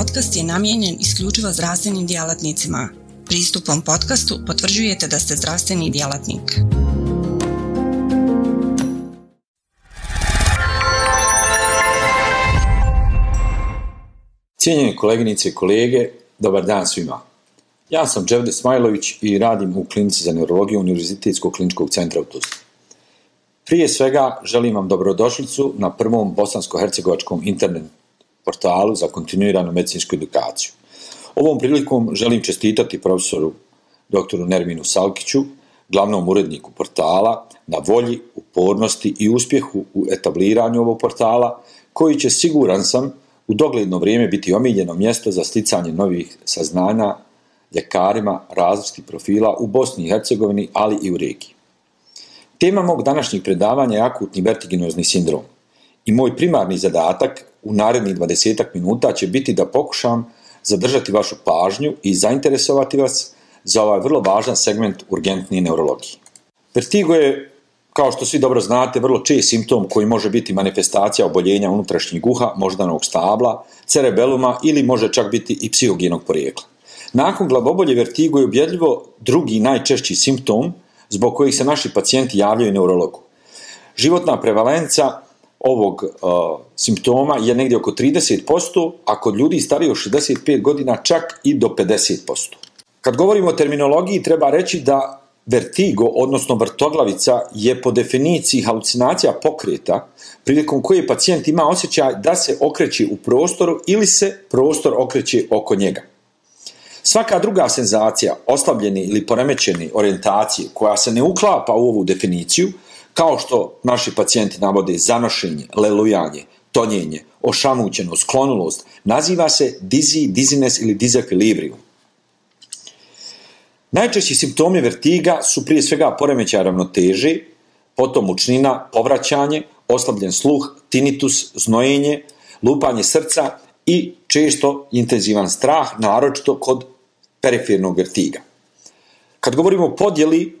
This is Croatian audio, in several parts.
podcast je namijenjen isključivo zdravstvenim djelatnicima. Pristupom podcastu potvrđujete da ste zdravstveni djelatnik. Cijenjeni koleginice i kolege, dobar dan svima. Ja sam Dževde Smajlović i radim u klinici za neurologiju Univerzitetskog kliničkog centra u Tuzli. Prije svega želim vam dobrodošlicu na prvom bosansko-hercegovačkom internet portalu za kontinuiranu medicinsku edukaciju. Ovom prilikom želim čestitati profesoru dr. Nerminu Salkiću, glavnom uredniku portala, na volji, upornosti i uspjehu u etabliranju ovog portala, koji će, siguran sam, u dogledno vrijeme biti omiljeno mjesto za sticanje novih saznanja ljekarima različitih profila u Bosni i Hercegovini, ali i u regiji. Tema mog današnjeg predavanja je akutni vertiginozni sindrom. I moj primarni zadatak u narednih 20 minuta će biti da pokušam zadržati vašu pažnju i zainteresovati vas za ovaj vrlo važan segment urgentne neurologije. Vertigo je, kao što svi dobro znate, vrlo čest simptom koji može biti manifestacija oboljenja unutrašnjih guha, moždanog stabla, cerebeluma ili može čak biti i psihogenog porijekla. Nakon glavobolje vertigo je ubjedljivo drugi najčešći simptom zbog kojih se naši pacijenti javljaju neurologu. Životna prevalenca ovog uh, simptoma je negdje oko 30%, a kod ljudi stariji od 65 godina čak i do 50%. Kad govorimo o terminologiji, treba reći da vertigo, odnosno vrtoglavica, je po definiciji halucinacija pokreta, prilikom koje pacijent ima osjećaj da se okreće u prostoru ili se prostor okreće oko njega. Svaka druga senzacija, oslabljeni ili poremećeni orijentacije, koja se ne uklapa u ovu definiciju, kao što naši pacijenti navode zanošenje, lelujanje, tonjenje, ošamućenost, sklonulost, naziva se dizzy, dizziness ili disequilibrium. Najčešći simptomi vertiga su prije svega poremećaj ravnoteže, potom mučnina, povraćanje, oslabljen sluh, tinnitus, znojenje, lupanje srca i često intenzivan strah, naročito kod perifernog vertiga. Kad govorimo o podjeli,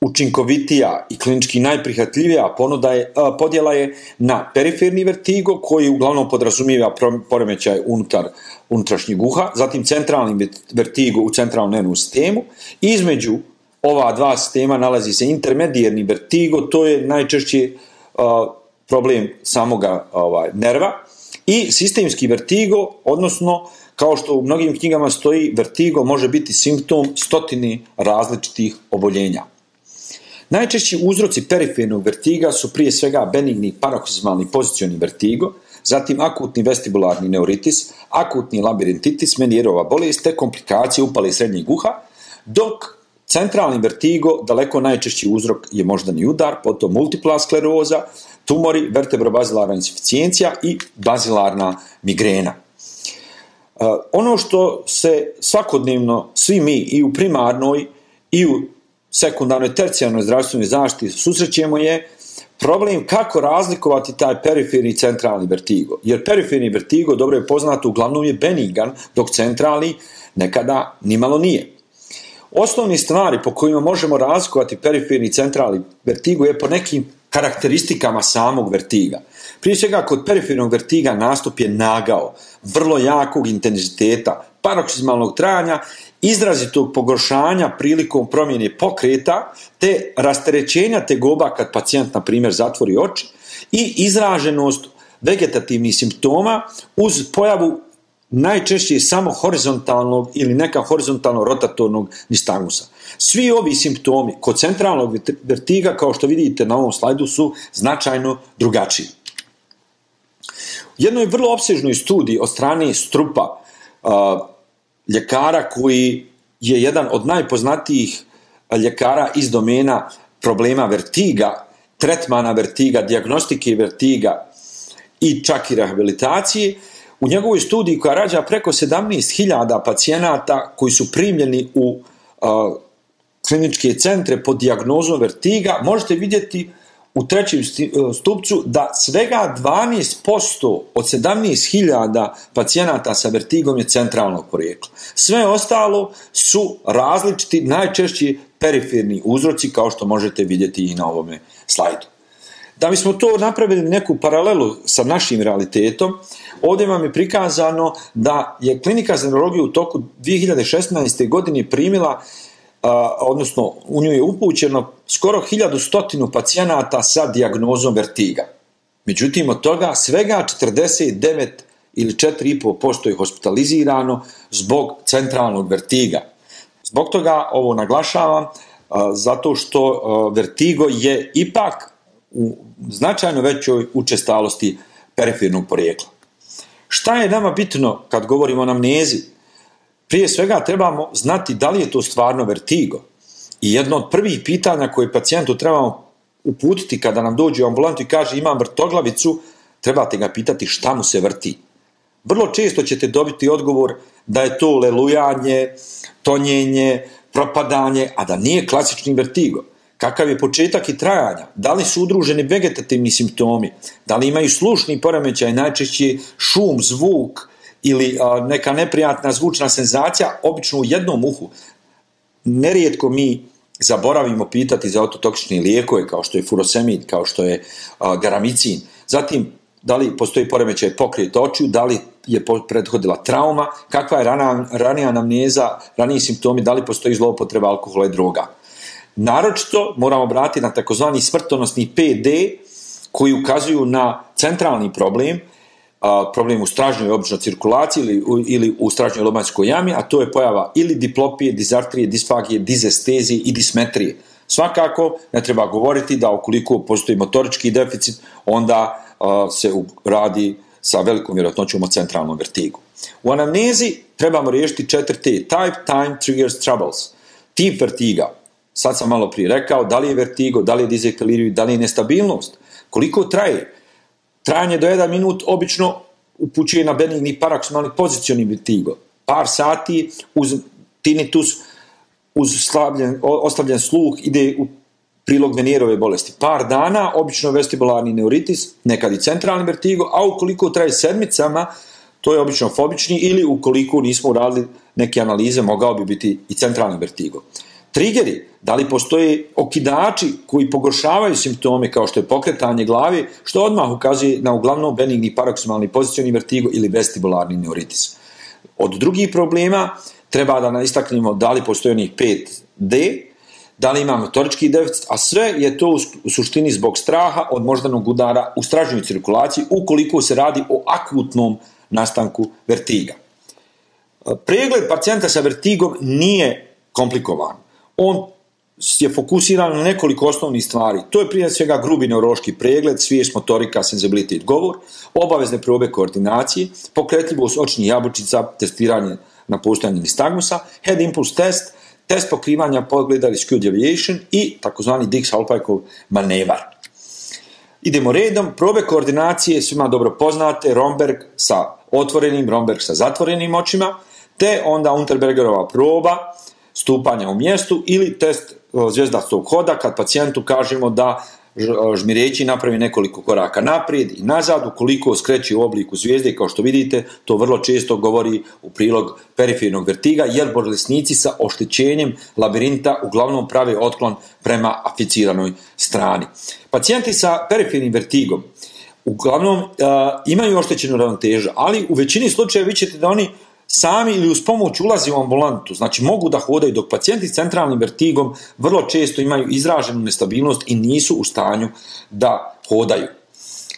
najučinkovitija i klinički najprihvatljivija ponuda je, podjela je na periferni vertigo koji uglavnom podrazumijeva poremećaj unutar unutrašnjeg uha, zatim centralni vertigo u centralnom nervnom sistemu između ova dva sistema nalazi se intermedijerni vertigo, to je najčešći problem samoga ovaj, nerva i sistemski vertigo, odnosno kao što u mnogim knjigama stoji, vertigo može biti simptom stotini različitih oboljenja. Najčešći uzroci perifernog vertiga su prije svega benigni paroksizmalni pozicioni vertigo, zatim akutni vestibularni neuritis, akutni labirintitis, menijerova bolest te komplikacije upale srednjeg uha, dok centralni vertigo, daleko najčešći uzrok je moždani udar, potom multipla skleroza, tumori, vertebrobazilarna insuficijencija i bazilarna migrena. E, ono što se svakodnevno svi mi i u primarnoj i u sekundarnoj tercijarnoj zdravstvenoj zaštiti susrećemo je problem kako razlikovati taj periferni centralni vertigo. Jer periferni vertigo, dobro je poznato, uglavnom je benigan, dok centralni nekada nimalo nije. Osnovni stvari po kojima možemo razlikovati periferni centralni vertigo je po nekim karakteristikama samog vertiga. Prije svega, kod perifernog vertiga nastup je nagao, vrlo jakog intenziteta, paroksizmalnog trajanja, izrazitog pogoršanja prilikom promjene pokreta, te rasterećenja tegoba kad pacijent, na primjer, zatvori oči i izraženost vegetativnih simptoma uz pojavu najčešće samo horizontalnog ili neka horizontalno rotatornog nistagusa. Svi ovi simptomi kod centralnog vertiga, kao što vidite na ovom slajdu, su značajno drugačiji. U jednoj vrlo opsežnoj studiji od strane strupa ljekara koji je jedan od najpoznatijih ljekara iz domena problema vertiga, tretmana vertiga, diagnostike vertiga i čak i rehabilitacije, u njegovoj studiji koja rađa preko 17.000 pacijenata koji su primljeni u kliničke centre pod dijagnozom vertiga, možete vidjeti u trećem stupcu da svega 12% od 17.000 pacijenata sa vertigom je centralnog porijekla. Sve ostalo su različiti, najčešći periferni uzroci kao što možete vidjeti i na ovome slajdu. Da bismo to napravili neku paralelu sa našim realitetom, ovdje vam je prikazano da je klinika za neurologiju u toku 2016. godine primila odnosno u nju je upućeno skoro 1100 pacijenata sa dijagnozom vertiga. Međutim, od toga svega 49 ili 4,5% je hospitalizirano zbog centralnog vertiga. Zbog toga ovo naglašavam, zato što vertigo je ipak u značajno većoj učestalosti perifirnog porijekla. Šta je nama bitno kad govorimo o namnezi? Prije svega trebamo znati da li je to stvarno vertigo. I jedno od prvih pitanja koje pacijentu trebamo uputiti kada nam dođe u ambulantu i kaže imam vrtoglavicu, trebate ga pitati šta mu se vrti. Vrlo često ćete dobiti odgovor da je to lelujanje, tonjenje, propadanje, a da nije klasični vertigo. Kakav je početak i trajanja? Da li su udruženi vegetativni simptomi? Da li imaju slušni poremećaj, najčešće šum, zvuk ili neka neprijatna zvučna senzacija, obično u jednom uhu? Nerijetko mi zaboravimo pitati za ototoksične lijekove kao što je furosemid, kao što je garamicin. Zatim, da li postoji poremećaj pokrijeta očiju, da li je prethodila trauma, kakva je rana, ranija anamneza, raniji simptomi, da li postoji zloupotreba alkohola i droga. Naročito moramo obratiti na takozvani smrtonosni PD koji ukazuju na centralni problem, problem u stražnjoj obično cirkulaciji ili, ili u stražnjoj lobanjskoj jami, a to je pojava ili diplopije, dizartrije, disfagije, dizestezije i dismetrije. Svakako ne treba govoriti da ukoliko postoji motorički deficit, onda se radi sa velikom vjerojatnoćom o centralnom vertigu. U anamnezi trebamo riješiti 4T, type, time, triggers, troubles. Tip vertiga, sad sam malo prije rekao, da li je vertigo, da li je dizekviliriju, da li je nestabilnost, koliko traje. Trajanje do jedan minut obično upućuje na benigni paraksomalni pozicioni vertigo. Par sati uz tinnitus, uz oslabljen sluh ide u prilog Menijerove bolesti. Par dana, obično vestibularni neuritis, nekad i centralni vertigo, a ukoliko traje sedmicama, to je obično fobični ili ukoliko nismo uradili neke analize, mogao bi biti i centralni vertigo. Trigeri, da li postoje okidači koji pogoršavaju simptome kao što je pokretanje glave, što odmah ukazuje na uglavnom benigni paroksimalni pozicioni vertigo ili vestibularni neuritis. Od drugih problema treba da istaknemo da li postoje onih 5D, da li ima motorički deficit, a sve je to u suštini zbog straha od moždanog udara u stražnjoj cirkulaciji ukoliko se radi o akutnom nastanku vertiga. Pregled pacijenta sa vertigom nije komplikovan. On je fokusiran na nekoliko osnovnih stvari. To je prije svega grubi neurološki pregled, svijest motorika, sensibilitet, govor, obavezne probe koordinacije, pokretljivost očnih jabučica, testiranje na postojanje nistagmusa, head impulse test, test pokrivanja pogleda skew deviation i takozvani Dix-Halpajkov manevar. Idemo redom, probe koordinacije svima dobro poznate, Romberg sa otvorenim, Romberg sa zatvorenim očima, te onda Unterbergerova proba, stupanja u mjestu ili test zvijezdastog hoda kad pacijentu kažemo da žmireći napravi nekoliko koraka naprijed i nazad, ukoliko skreće u obliku zvijezde, kao što vidite, to vrlo često govori u prilog perifirnog vertiga, jer bolesnici sa oštećenjem labirinta uglavnom prave otklon prema aficiranoj strani. Pacijenti sa perifirnim vertigom uglavnom imaju oštećenu ravnotežu, ali u većini slučajeva vi ćete da oni sami ili uz pomoć ulazi u ambulantu, znači mogu da hodaju, dok pacijenti s centralnim vertigom vrlo često imaju izraženu nestabilnost i nisu u stanju da hodaju.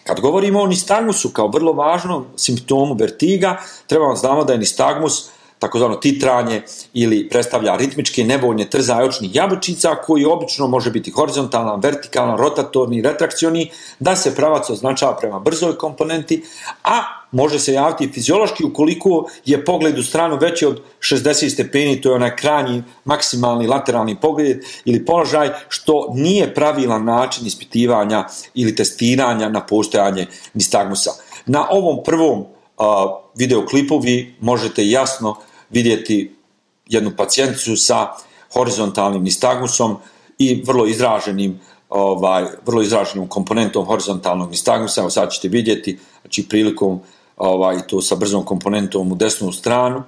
Kad govorimo o nistagmusu kao vrlo važnom simptomu vertiga, trebamo znamo da je nistagmus takozvano titranje ili predstavlja ritmičke nevoljne trzaje očnih jabučica koji obično može biti horizontalan, vertikalan, rotatorni, retrakcioni, da se pravac označava prema brzoj komponenti, a može se javiti fiziološki ukoliko je pogled u stranu veći od 60 stepeni, to je onaj krajnji maksimalni lateralni pogled ili položaj, što nije pravilan način ispitivanja ili testiranja na postojanje nistagmusa. Na ovom prvom videoklipu vi možete jasno vidjeti jednu pacijenticu sa horizontalnim nistagmusom i vrlo izraženim ovaj, vrlo izraženom komponentom horizontalnog nistagmusa, evo sad ćete vidjeti, znači prilikom ovaj, to sa brzom komponentom u desnu stranu,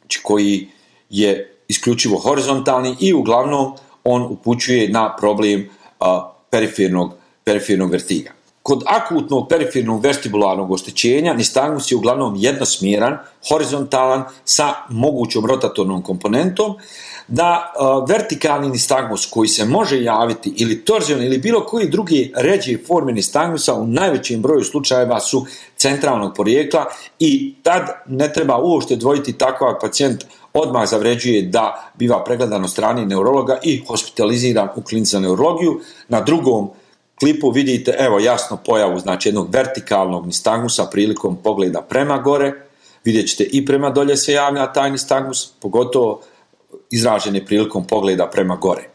znači koji je isključivo horizontalni i uglavnom on upućuje na problem a, perifirnog perifernog vertiga. Kod akutnog perifernog vestibularnog oštećenja nistagmus je uglavnom jednosmjeran, horizontalan sa mogućom rotatornom komponentom, da uh, vertikalni nistagmus koji se može javiti ili torzion ili bilo koji drugi ređi forme nistagmusa u najvećem broju slučajeva su centralnog porijekla i tad ne treba uopšte dvojiti takav pacijent odmah zavređuje da biva pregledan od strane neurologa i hospitaliziran u klinici za neurologiju. Na drugom klipu vidite evo jasno pojavu znači jednog vertikalnog nistagmusa prilikom pogleda prema gore, vidjet ćete i prema dolje se javlja taj nistagmus, pogotovo izražen je prilikom pogleda prema gore.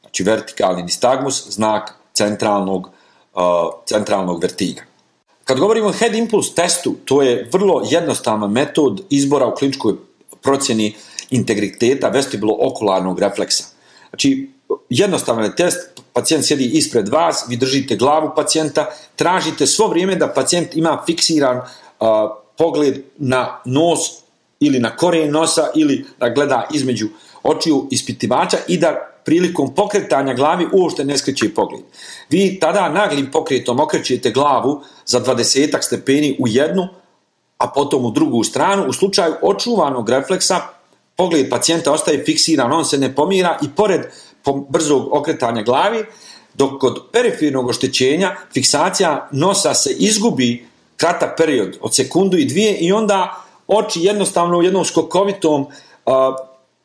Znači vertikalni nistagmus, znak centralnog, uh, centralnog vertiga. Kad govorimo o head impulse testu, to je vrlo jednostavan metod izbora u kliničkoj procjeni integriteta vestibulo-okularnog refleksa. Znači, jednostavan je test, pacijent sjedi ispred vas, vi držite glavu pacijenta, tražite svo vrijeme da pacijent ima fiksiran uh, pogled na nos ili na korijen nosa ili da gleda između očiju ispitivača i da prilikom pokretanja glavi uopšte ne skreće pogled. Vi tada naglim pokretom okrećete glavu za 20 stepeni u jednu, a potom u drugu stranu. U slučaju očuvanog refleksa pogled pacijenta ostaje fiksiran, on se ne pomira i pored brzog okretanja glavi, dok kod perifernog oštećenja fiksacija nosa se izgubi kratak period od sekundu i dvije i onda oči jednostavno u jednom skokovitom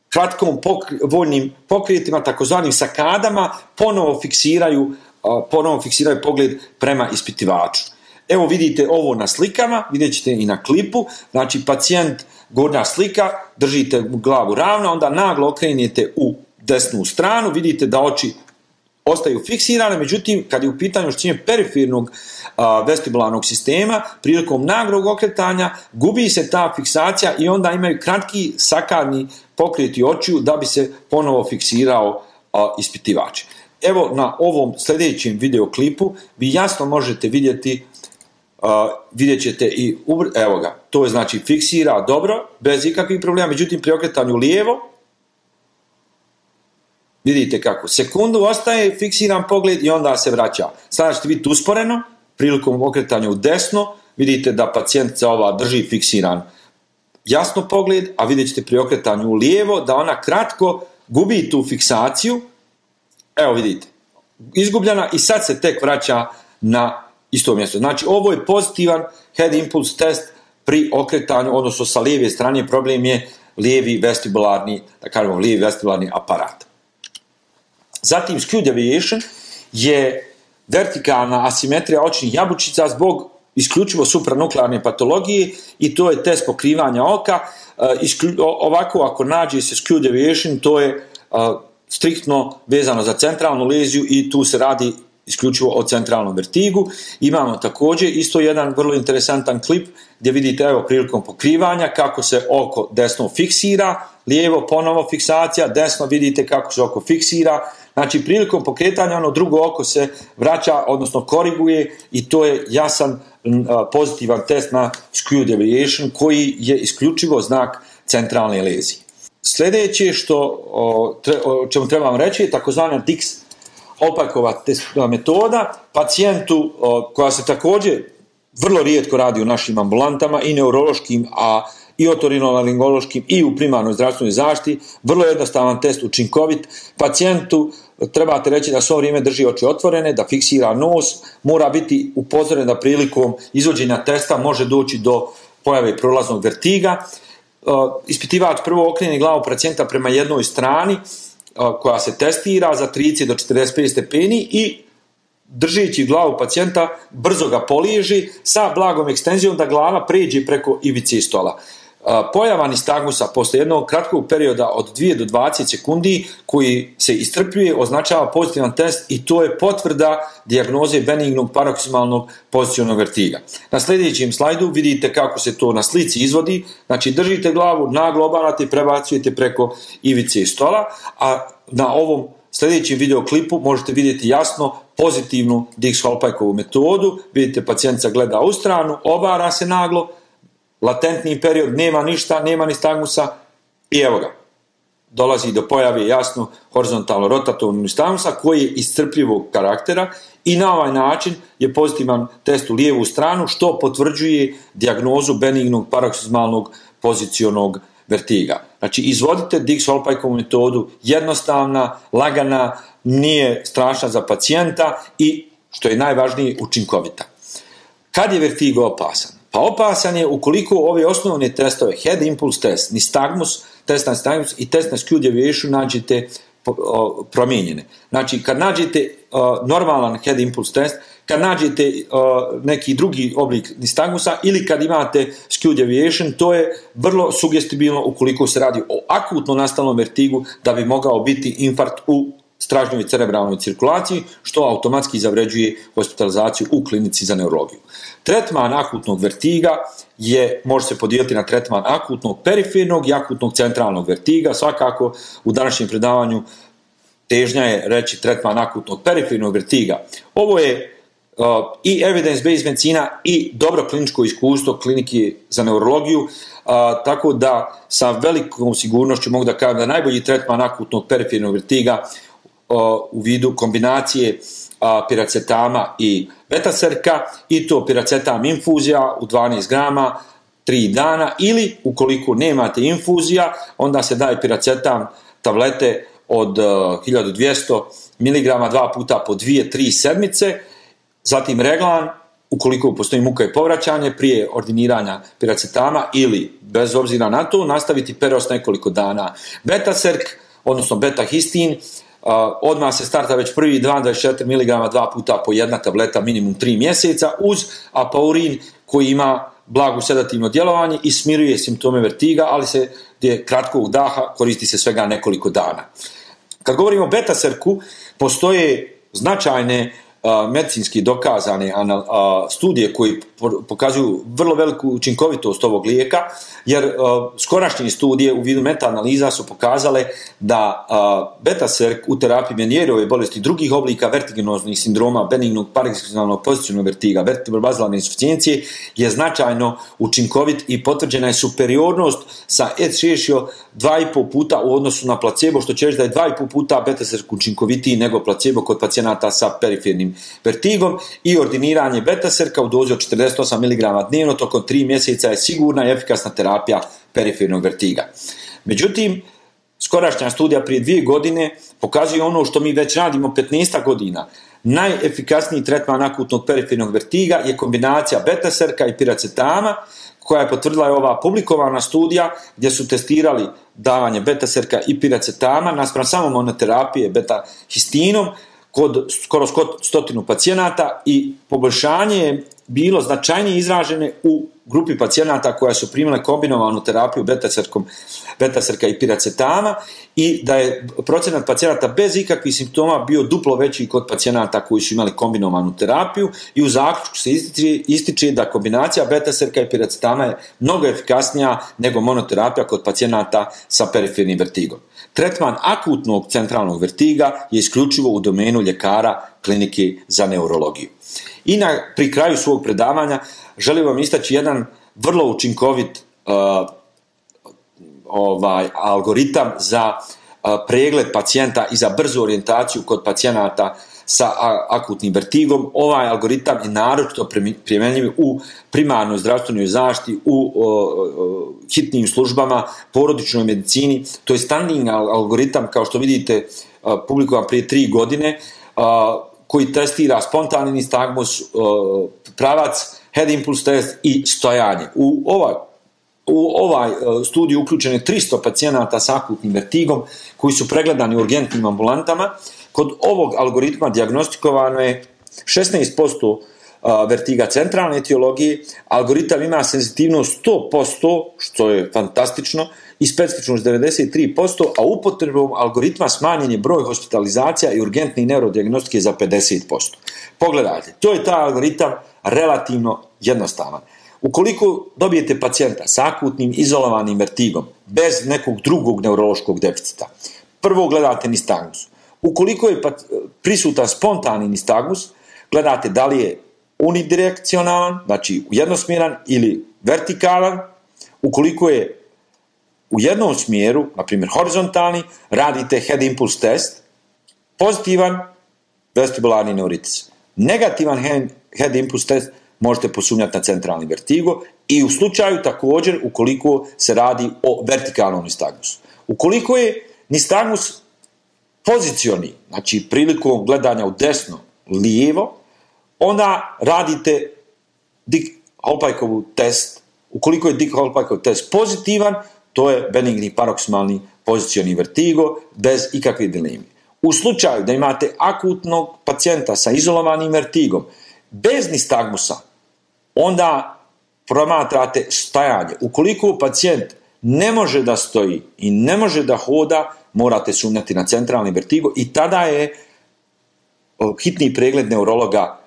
kratkom voljnim pokrijetima, takozvanim sakadama, ponovo fiksiraju, ponovo fiksiraju pogled prema ispitivaču. Evo vidite ovo na slikama, vidjet ćete i na klipu, znači pacijent, gornja slika, držite glavu ravno, onda naglo okrenijete u desnu stranu, vidite da oči ostaju fiksirane, međutim, kad je u pitanju što perifernog a, vestibularnog sistema, prilikom nagrog okretanja, gubi se ta fiksacija i onda imaju kratki sakadni pokreti očiju da bi se ponovo fiksirao a, ispitivač. Evo na ovom sljedećem videoklipu vi jasno možete vidjeti Uh, vidjet ćete i, evo ga, to je znači fiksira dobro, bez ikakvih problema, međutim pri okretanju lijevo, vidite kako, sekundu ostaje fiksiran pogled i onda se vraća. Sada ćete vidjeti usporeno, prilikom okretanja u desno, vidite da pacijent se ova drži fiksiran jasno pogled, a vidjet ćete pri okretanju u lijevo da ona kratko gubi tu fiksaciju, evo vidite, izgubljena i sad se tek vraća na isto mjesto. Znači, ovo je pozitivan head impulse test pri okretanju, odnosno sa lijeve strane, problem je lijevi vestibularni, da kažemo, lijevi vestibularni aparat. Zatim, skew deviation je vertikalna asimetrija očnih jabučica zbog isključivo supranuklearne patologije i to je test pokrivanja oka. E, ovako, ako nađe se skew deviation, to je e, striktno vezano za centralnu leziju i tu se radi isključivo o centralnom vertigu. Imamo također isto jedan vrlo interesantan klip gdje vidite evo prilikom pokrivanja kako se oko desno fiksira, lijevo ponovo fiksacija, desno vidite kako se oko fiksira, znači prilikom pokretanja ono drugo oko se vraća, odnosno koriguje i to je jasan pozitivan test na skew deviation koji je isključivo znak centralne lezije. Sljedeće što o, čemu trebam reći je takozvana Dix opakova metoda pacijentu koja se također vrlo rijetko radi u našim ambulantama i neurološkim, a i otorinolaringološkim i u primarnoj zdravstvenoj zaštiti, vrlo jednostavan test, učinkovit. Pacijentu trebate reći da svo vrijeme drži oči otvorene, da fiksira nos, mora biti upozoren da prilikom izvođenja testa može doći do pojave prolaznog vertiga. Ispitivač prvo okrene glavu pacijenta prema jednoj strani, koja se testira za 30 do 45 stepeni i držeći glavu pacijenta brzo ga poliježi sa blagom ekstenzijom da glava pređe preko ivice stola. Pojava nistagmusa posle jednog kratkog perioda od 2 do 20 sekundi koji se istrpljuje označava pozitivan test i to je potvrda dijagnoze benignog paroksimalnog pozicionog vertiga. Na sljedećem slajdu vidite kako se to na slici izvodi, znači držite glavu, naglo obarate i prebacujete preko ivice stola, a na ovom sljedećem videoklipu možete vidjeti jasno pozitivnu Dix-Holpajkovu metodu, vidite pacijentica gleda u stranu, obara se naglo, latentni period, nema ništa, nema ni stagmusa i evo ga. dolazi do pojave jasno horizontalno rotatornog nistagmusa koji je iscrpljivog karaktera i na ovaj način je pozitivan test u lijevu stranu što potvrđuje dijagnozu benignog paroksizmalnog pozicionog vertiga. Znači, izvodite Dix-Holpajkovu metodu, jednostavna, lagana, nije strašna za pacijenta i, što je najvažnije, učinkovita. Kad je vertigo opasan? Pa opasan je ukoliko ove osnovne testove, head impulse test, nistagmus, test na nistagmus i test na skewed deviation nađete promijenjene. Znači, kad nađete normalan head impulse test, kad nađete neki drugi oblik nistagmusa ili kad imate skewed deviation, to je vrlo sugestibilno ukoliko se radi o akutno nastalnom vertigu da bi mogao biti infarkt u stražnjoj cerebralnoj cirkulaciji, što automatski zavređuje hospitalizaciju u klinici za neurologiju. Tretman akutnog vertiga je, može se podijeliti na tretman akutnog perifernog i akutnog centralnog vertiga. Svakako u današnjem predavanju težnja je reći tretman akutnog perifernog vertiga. Ovo je uh, i evidence-based medicina i dobro kliničko iskustvo klinike za neurologiju, tako da sa velikom sigurnošću mogu da kažem da najbolji tretman akutnog perifernog vertiga u vidu kombinacije piracetama i betaserka i to piracetam infuzija u 12 grama 3 dana ili ukoliko nemate infuzija onda se daje piracetam tablete od 1200 mg dva puta po 2-3 sedmice zatim reglan ukoliko postoji muka i povraćanje prije ordiniranja piracetama ili bez obzira na to nastaviti peros nekoliko dana. Betaserk odnosno betahistin odmah se starta već prvi 2-24 mg dva puta po jedna tableta minimum 3 mjeseca uz apaurin koji ima blagu sedativno djelovanje i smiruje simptome vertiga, ali se je kratkog daha koristi se svega nekoliko dana. Kad govorimo o betaserku, postoje značajne medicinski dokazane studije koji pokazuju vrlo veliku učinkovitost ovog lijeka, jer skorašnje studije u vidu meta-analiza su pokazale da beta-serk u terapiji menijerove bolesti drugih oblika vertiginoznih sindroma, benignog paroksizmalnog pozicionog vertiga, vertebrobazilarne insuficijencije je značajno učinkovit i potvrđena je superiornost sa i pol puta u odnosu na placebo, što će reći da je dva i pol puta beta-serk učinkovitiji nego placebo kod pacijenata sa perifernim vertigom i ordiniranje betaserka u dozi od 48 mg dnevno tokom 3 mjeseca je sigurna i efikasna terapija perifernog vertiga. Međutim, skorašnja studija prije dvije godine pokazuje ono što mi već radimo 15 godina. Najefikasniji tretman akutnog perifernog vertiga je kombinacija betaserka i piracetama, koja je potvrdila je ova publikovana studija gdje su testirali davanje betaserka i piracetama naspram samo monoterapije betahistinom kod skoro stotinu pacijenata i poboljšanje je bilo značajnije izražene u grupi pacijenata koja su primile kombinovanu terapiju betaserka i piracetama i da je procenat pacijenata bez ikakvih simptoma bio duplo veći kod pacijenata koji su imali kombinovanu terapiju i u zaključku se ističe, ističe da kombinacija betaserka i piracetama je mnogo efikasnija nego monoterapija kod pacijenata sa perifernim vertigom. Tretman akutnog centralnog vertiga je isključivo u domenu ljekara klinike za neurologiju. I na, pri kraju svog predavanja želim vam istaći jedan vrlo učinkovit uh, ovaj algoritam za uh, pregled pacijenta i za brzu orijentaciju kod pacijenata sa akutnim vertigom. Ovaj algoritam je naročito primjenjiv u primarnoj zdravstvenoj zaštiti, u hitnim službama, porodičnoj medicini. To je standing algoritam, kao što vidite, publikovan prije tri godine, koji testira spontani nistagmus, pravac, head impulse test i stojanje. U ovaj u ovaj studij uključeno je 300 pacijenata sa akutnim vertigom koji su pregledani u urgentnim ambulantama Kod ovog algoritma diagnostikovano je 16% vertiga centralne etiologije, algoritam ima senzitivnost 100%, što je fantastično, i specifičnost 93%, a upotrebom algoritma smanjen je broj hospitalizacija i urgentne neurodiagnostike za 50%. Pogledajte, to je ta algoritam relativno jednostavan. Ukoliko dobijete pacijenta sa akutnim izolovanim vertigom, bez nekog drugog neurološkog deficita, prvo gledate nistagmus, Ukoliko je prisutan spontani nistagmus, gledate da li je unidirekcionalan, znači jednosmjeran ili vertikalan, ukoliko je u jednom smjeru, na primjer horizontalni, radite head impulse test, pozitivan vestibularni neuritis. Negativan head impulse test možete posumnjati na centralni vertigo i u slučaju također ukoliko se radi o vertikalnom nistagmusu. Ukoliko je nistagmus pozicioni, znači prilikom gledanja u desno, lijevo, onda radite Dick Holpajkovu test. Ukoliko je Dick Holpajkov test pozitivan, to je benigni paroksimalni pozicioni vertigo bez ikakve dileme. U slučaju da imate akutnog pacijenta sa izolovanim vertigom, bez nistagmusa, onda promatrate stajanje. Ukoliko pacijent ne može da stoji i ne može da hoda, morate sumnjati na centralni vertigo i tada je hitni pregled neurologa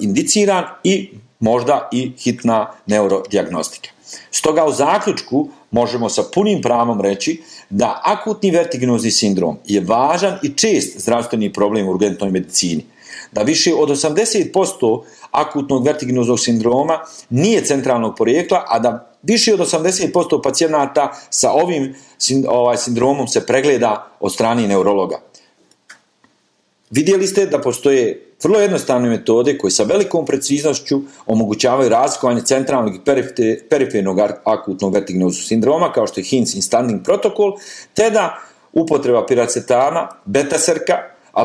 indiciran i možda i hitna neurodijagnostika. Stoga u zaključku možemo sa punim pravom reći da akutni vertiginozni sindrom je važan i čest zdravstveni problem u urgentnoj medicini. Da više od 80% akutnog vertiginoznog sindroma nije centralnog porijekla, a da više od 80% pacijenata sa ovim ovaj, sindromom se pregleda od strane neurologa. Vidjeli ste da postoje vrlo jednostavne metode koje sa velikom preciznošću omogućavaju razlikovanje centralnog i perifernog akutnog vertiginoznog sindroma, kao što je Hins Standing protokol, te da upotreba piracetama, betaserka,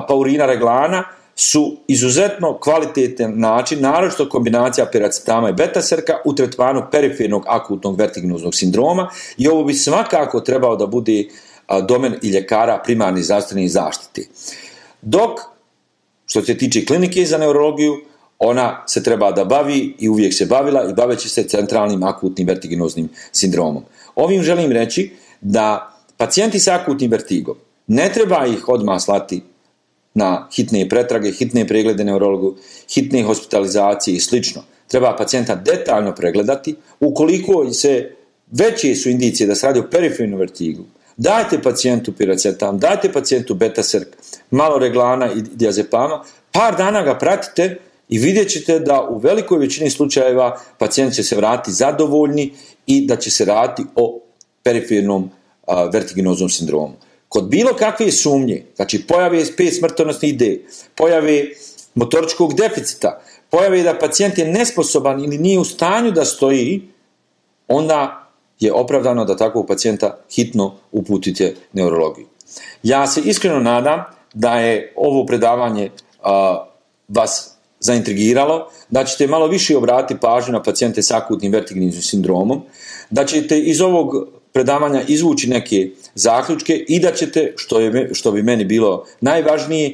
paurina reglana su izuzetno kvalitetan način, naročito kombinacija piracetama i betaserka u tretmanu perifernog akutnog vertiginoznog sindroma i ovo bi svakako trebao da bude domen i ljekara primarne zdravstvene zaštite. Dok, što se tiče klinike za neurologiju, ona se treba da bavi i uvijek se bavila i baveći se centralnim akutnim vertiginoznim sindromom. Ovim želim reći da pacijenti sa akutnim vertigom ne treba ih odmah slati na hitne pretrage, hitne preglede neurologu, hitne hospitalizacije i slično. Treba pacijenta detaljno pregledati. Ukoliko se veće su indicije da se radi o perifernom vertigu, dajte pacijentu piracetam, dajte pacijentu betaserk, malo reglana i diazepama, par dana ga pratite i vidjet ćete da u velikoj većini slučajeva pacijent će se vratiti zadovoljni i da će se raditi o perifernom vertiginoznom sindromu. Kod bilo kakve sumnje, znači pojave pet smrtonosnih ide, pojave motoričkog deficita, pojave da pacijent je nesposoban ili nije u stanju da stoji, onda je opravdano da takvog pacijenta hitno uputite neurologiju. Ja se iskreno nadam da je ovo predavanje vas zaintrigiralo, da ćete malo više obratiti pažnju na pacijente s akutnim vertignim sindromom, da ćete iz ovog predavanja izvući neke zaključke i da ćete, što, je, što bi meni bilo najvažnije,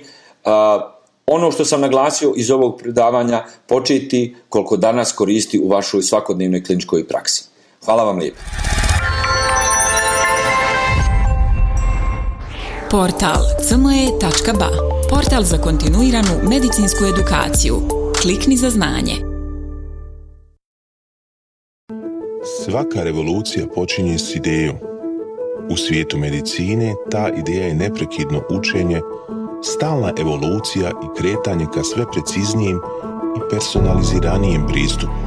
ono što sam naglasio iz ovog predavanja početi koliko danas koristi u vašoj svakodnevnoj kliničkoj praksi. Hvala vam lijepo. Portal cme.ba Portal za kontinuiranu medicinsku edukaciju. Klikni za znanje. Svaka revolucija počinje s idejom. U svijetu medicine ta ideja je neprekidno učenje, stalna evolucija i kretanje ka sve preciznijem i personaliziranijem pristupu.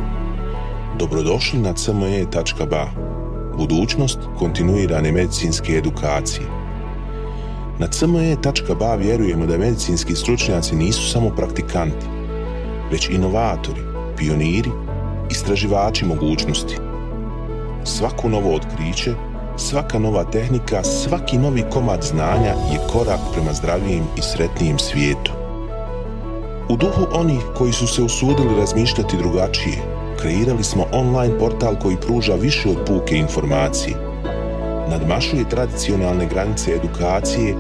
Dobrodošli na cme.ba, budućnost kontinuirane medicinske edukacije. Na cme.ba vjerujemo da medicinski stručnjaci nisu samo praktikanti, već inovatori, pioniri, istraživači mogućnosti – Svako novo otkriće, svaka nova tehnika, svaki novi komad znanja je korak prema zdravijem i sretnijem svijetu. U duhu onih koji su se usudili razmišljati drugačije, kreirali smo online portal koji pruža više od puke informacije. Nadmašuje tradicionalne granice edukacije,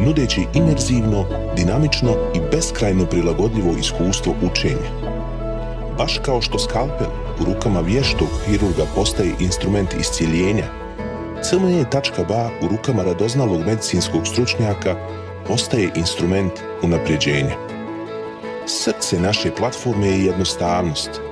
nudeći imerzivno, dinamično i beskrajno prilagodljivo iskustvo učenja. Baš kao što skalpel u rukama vještog hirurga postaje instrument iscijeljenja, CME.ba u rukama radoznalog medicinskog stručnjaka postaje instrument unapređenja. Srce naše platforme je jednostavnost.